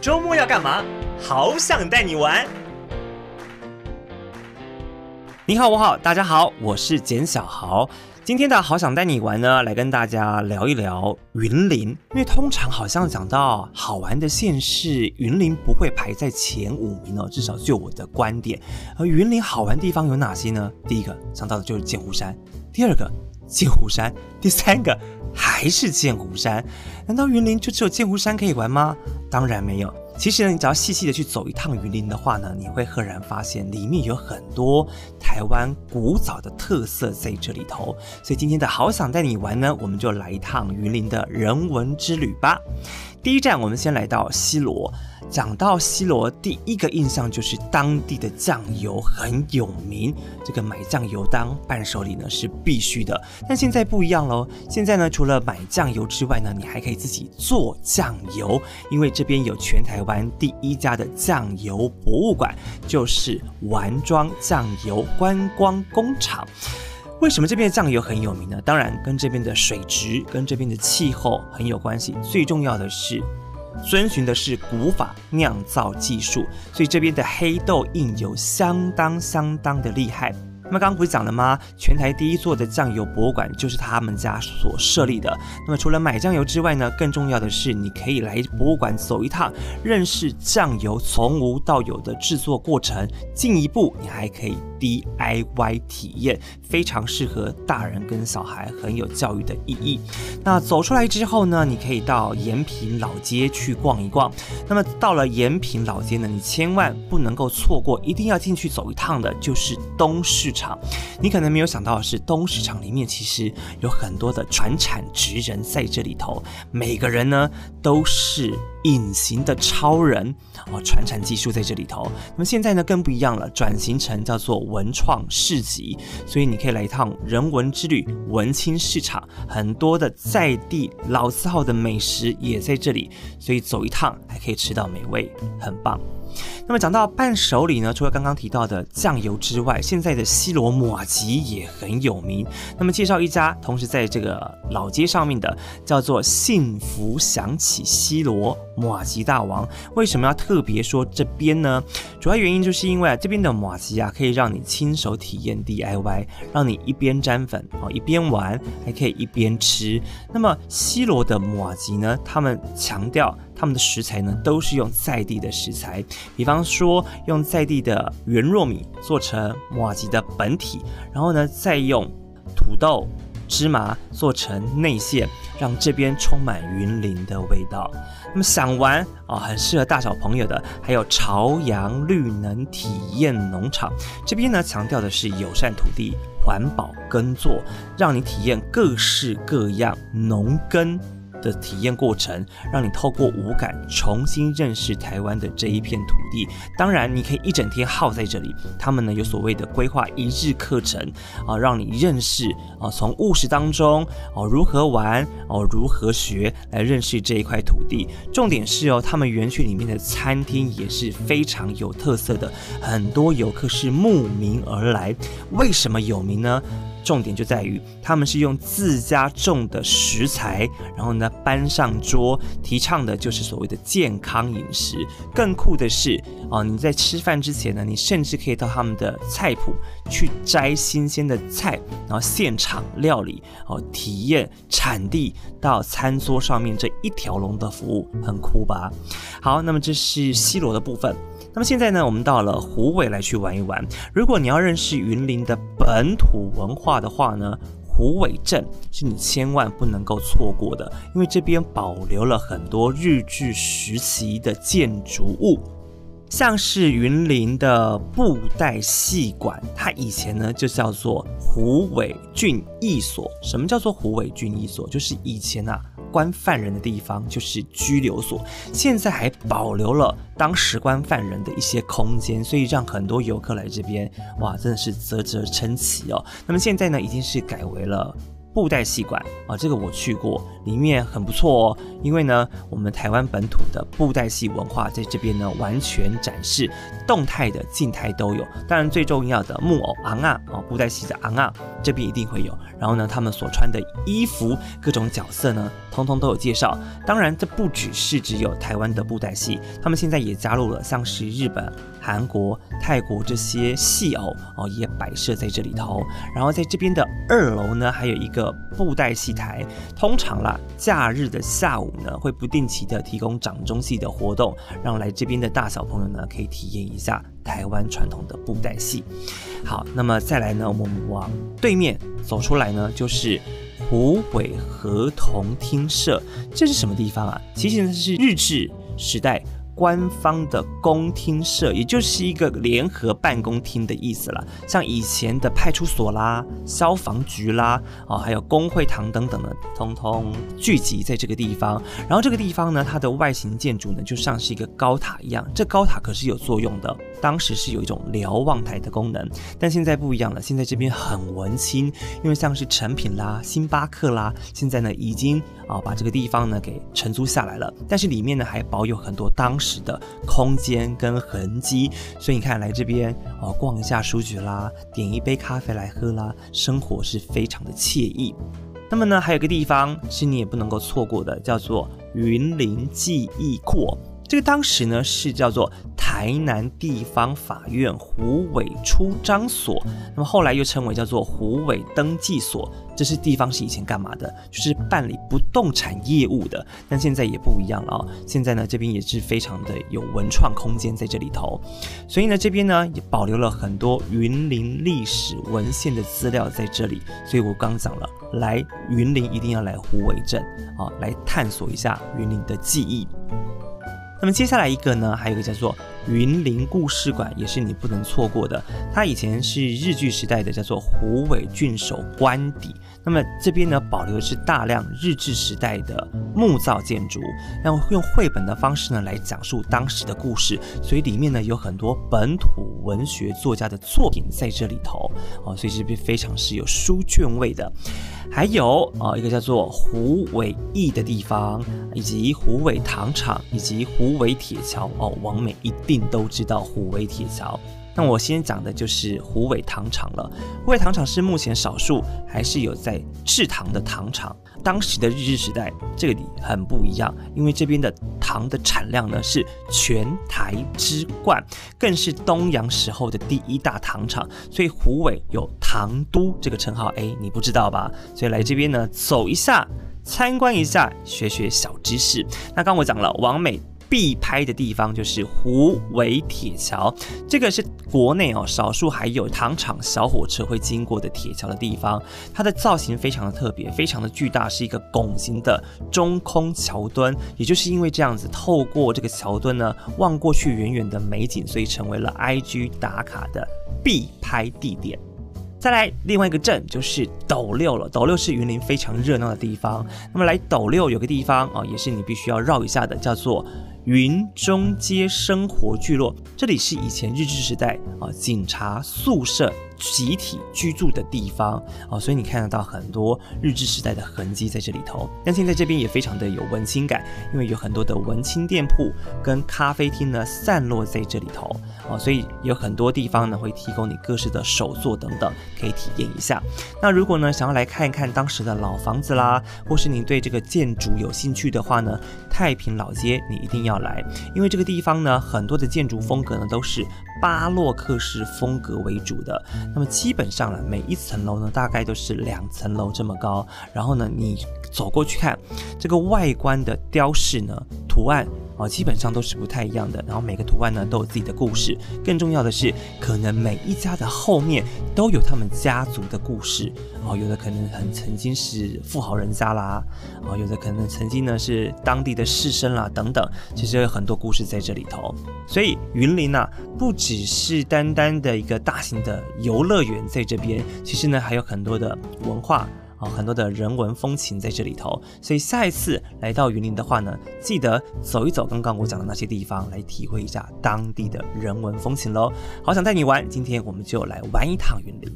周末要干嘛？好想带你玩。你好，我好，大家好，我是简小豪。今天的好想带你玩呢，来跟大家聊一聊云林。因为通常好像讲到好玩的县市，云林不会排在前五名哦，至少就我的观点。而云林好玩地方有哪些呢？第一个想到的就是剑湖山，第二个剑湖山，第三个。还是剑湖山？难道云林就只有剑湖山可以玩吗？当然没有。其实呢，你只要细细的去走一趟云林的话呢，你会赫然发现里面有很多台湾古早的特色在这里头。所以今天的好想带你玩呢，我们就来一趟云林的人文之旅吧。第一站，我们先来到西螺。讲到西螺，第一个印象就是当地的酱油很有名。这个买酱油当伴手礼呢是必须的。但现在不一样喽，现在呢除了买酱油之外呢，你还可以自己做酱油，因为这边有全台湾第一家的酱油博物馆，就是丸庄酱油观光工厂。为什么这边的酱油很有名呢？当然跟这边的水质、跟这边的气候很有关系。最重要的是。遵循的是古法酿造技术，所以这边的黑豆印油相当相当的厉害。那么刚刚不是讲了吗？全台第一座的酱油博物馆就是他们家所设立的。那么除了买酱油之外呢，更重要的是你可以来博物馆走一趟，认识酱油从无到有的制作过程。进一步，你还可以 DIY 体验，非常适合大人跟小孩，很有教育的意义。那走出来之后呢，你可以到延平老街去逛一逛。那么到了延平老街呢，你千万不能够错过，一定要进去走一趟的，就是东市场。你可能没有想到的是，东市场里面其实有很多的传产职人在这里头，每个人呢都是隐形的超人哦，传产技术在这里头。那么现在呢更不一样了，转型成叫做文创市集，所以你可以来一趟人文之旅，文青市场，很多的在地老字号的美食也在这里，所以走一趟还可以吃到美味，很棒。那么讲到伴手礼呢，除了刚刚提到的酱油之外，现在的西螺麻糬也很有名。那么介绍一家，同时在这个老街上面的，叫做幸福响起西螺麻糬大王。为什么要特别说这边呢？主要原因就是因为啊，这边的麻糬啊，可以让你亲手体验 DIY，让你一边沾粉哦，一边玩，还可以一边吃。那么西罗的麻糬呢，他们强调。他们的食材呢，都是用在地的食材，比方说用在地的圆糯米做成麻糬的本体，然后呢，再用土豆、芝麻做成内馅，让这边充满云林的味道。那么想玩啊，很适合大小朋友的，还有朝阳绿能体验农场，这边呢，强调的是友善土地、环保耕作，让你体验各式各样农耕。的体验过程，让你透过五感重新认识台湾的这一片土地。当然，你可以一整天耗在这里。他们呢，有所谓的规划一日课程啊，让你认识啊，从务实当中哦，如何玩哦，如何学来认识这一块土地。重点是哦，他们园区里面的餐厅也是非常有特色的，很多游客是慕名而来。为什么有名呢？重点就在于他们是用自家种的食材，然后呢搬上桌，提倡的就是所谓的健康饮食。更酷的是哦，你在吃饭之前呢，你甚至可以到他们的菜谱去摘新鲜的菜，然后现场料理哦，体验产地到餐桌上面这一条龙的服务，很酷吧？好，那么这是西螺的部分。那么现在呢，我们到了虎尾来去玩一玩。如果你要认识云林的本土文化的话呢，虎尾镇是你千万不能够错过的，因为这边保留了很多日据时期的建筑物，像是云林的布袋戏馆，它以前呢就叫做虎尾郡役所。什么叫做虎尾郡役所？就是以前啊。关犯人的地方就是拘留所，现在还保留了当时关犯人的一些空间，所以让很多游客来这边，哇，真的是啧啧称奇哦。那么现在呢，已经是改为了布袋戏馆啊，这个我去过，里面很不错哦。因为呢，我们台湾本土的布袋戏文化在这边呢完全展示，动态的、静态都有。当然最重要的木偶昂啊，哦，布袋戏的昂啊，这边一定会有。然后呢，他们所穿的衣服、各种角色呢，通通都有介绍。当然，这不只是只有台湾的布袋戏，他们现在也加入了像是日本、韩国、泰国这些戏偶哦，也摆设在这里头。然后在这边的二楼呢，还有一个的布袋戏台。通常啦，假日的下午呢，会不定期的提供掌中戏的活动，让来这边的大小朋友呢，可以体验一下台湾传统的布袋戏。好，那么再来呢，我们往对面走出来呢，就是湖尾合同厅舍。这是什么地方啊？其实呢，是日治时代。官方的公厅社，也就是一个联合办公厅的意思了。像以前的派出所啦、消防局啦，啊，还有工会堂等等的，通通聚集在这个地方。然后这个地方呢，它的外形建筑呢，就像是一个高塔一样。这高塔可是有作用的，当时是有一种瞭望台的功能，但现在不一样了。现在这边很文青，因为像是成品啦、星巴克啦，现在呢已经啊、把这个地方呢给承租下来了。但是里面呢还保有很多当时。的空间跟痕迹，所以你看来这边哦，逛一下书局啦，点一杯咖啡来喝啦，生活是非常的惬意。那么呢，还有个地方是你也不能够错过的，叫做云林记忆库。这个当时呢是叫做台南地方法院虎尾出张所，那么后来又称为叫做虎尾登记所。这是地方是以前干嘛的？就是办理不动产业务的。但现在也不一样了哦，现在呢这边也是非常的有文创空间在这里头，所以呢这边呢也保留了很多云林历史文献的资料在这里。所以我刚讲了，来云林一定要来虎尾镇啊，来探索一下云林的记忆。那么接下来一个呢，还有一个叫做云林故事馆，也是你不能错过的。它以前是日据时代的，叫做虎尾郡守官邸。那么这边呢，保留的是大量日治时代的木造建筑，然后用绘本的方式呢来讲述当时的故事，所以里面呢有很多本土文学作家的作品在这里头哦，所以这边非常是有书卷味的。还有啊、哦，一个叫做虎尾驿的地方，以及虎尾糖厂，以及虎尾铁桥哦，王美一定都知道虎尾铁桥。那我先讲的就是虎尾糖厂了。虎尾糖厂是目前少数还是有在制糖的糖厂。当时的日治时代，这里很不一样，因为这边的糖的产量呢是全台之冠，更是东洋时候的第一大糖厂，所以虎尾有糖都这个称号。哎，你不知道吧？所以来这边呢，走一下，参观一下，学学小知识。那刚我讲了，王美。必拍的地方就是虎尾铁桥，这个是国内哦少数还有糖厂小火车会经过的铁桥的地方。它的造型非常的特别，非常的巨大，是一个拱形的中空桥墩。也就是因为这样子，透过这个桥墩呢，望过去远远的美景，所以成为了 IG 打卡的必拍地点。再来另外一个镇就是斗六了，斗六是云林非常热闹的地方。那么来斗六有个地方啊、也是你必须要绕一下的，叫做。云中街生活聚落，这里是以前日治时代啊警察宿舍集体居住的地方啊，所以你看得到很多日治时代的痕迹在这里头。但现在这边也非常的有文青感，因为有很多的文青店铺跟咖啡厅呢散落在这里头啊，所以有很多地方呢会提供你各式的手作等等，可以体验一下。那如果呢想要来看一看当时的老房子啦，或是你对这个建筑有兴趣的话呢，太平老街你一定要来，因为这个地方呢，很多的建筑风格呢都是巴洛克式风格为主的。那么基本上呢，每一层楼呢大概都是两层楼这么高。然后呢，你走过去看这个外观的雕饰呢，图案。哦，基本上都是不太一样的，然后每个图案呢都有自己的故事。更重要的是，可能每一家的后面都有他们家族的故事。哦，有的可能很曾经是富豪人家啦，哦，有的可能曾经呢是当地的士绅啦等等，其实有很多故事在这里头。所以云林啊，不只是单单的一个大型的游乐园在这边，其实呢还有很多的文化。啊，很多的人文风情在这里头，所以下一次来到云林的话呢，记得走一走刚刚我讲的那些地方，来体会一下当地的人文风情喽。好想带你玩，今天我们就来玩一趟云林。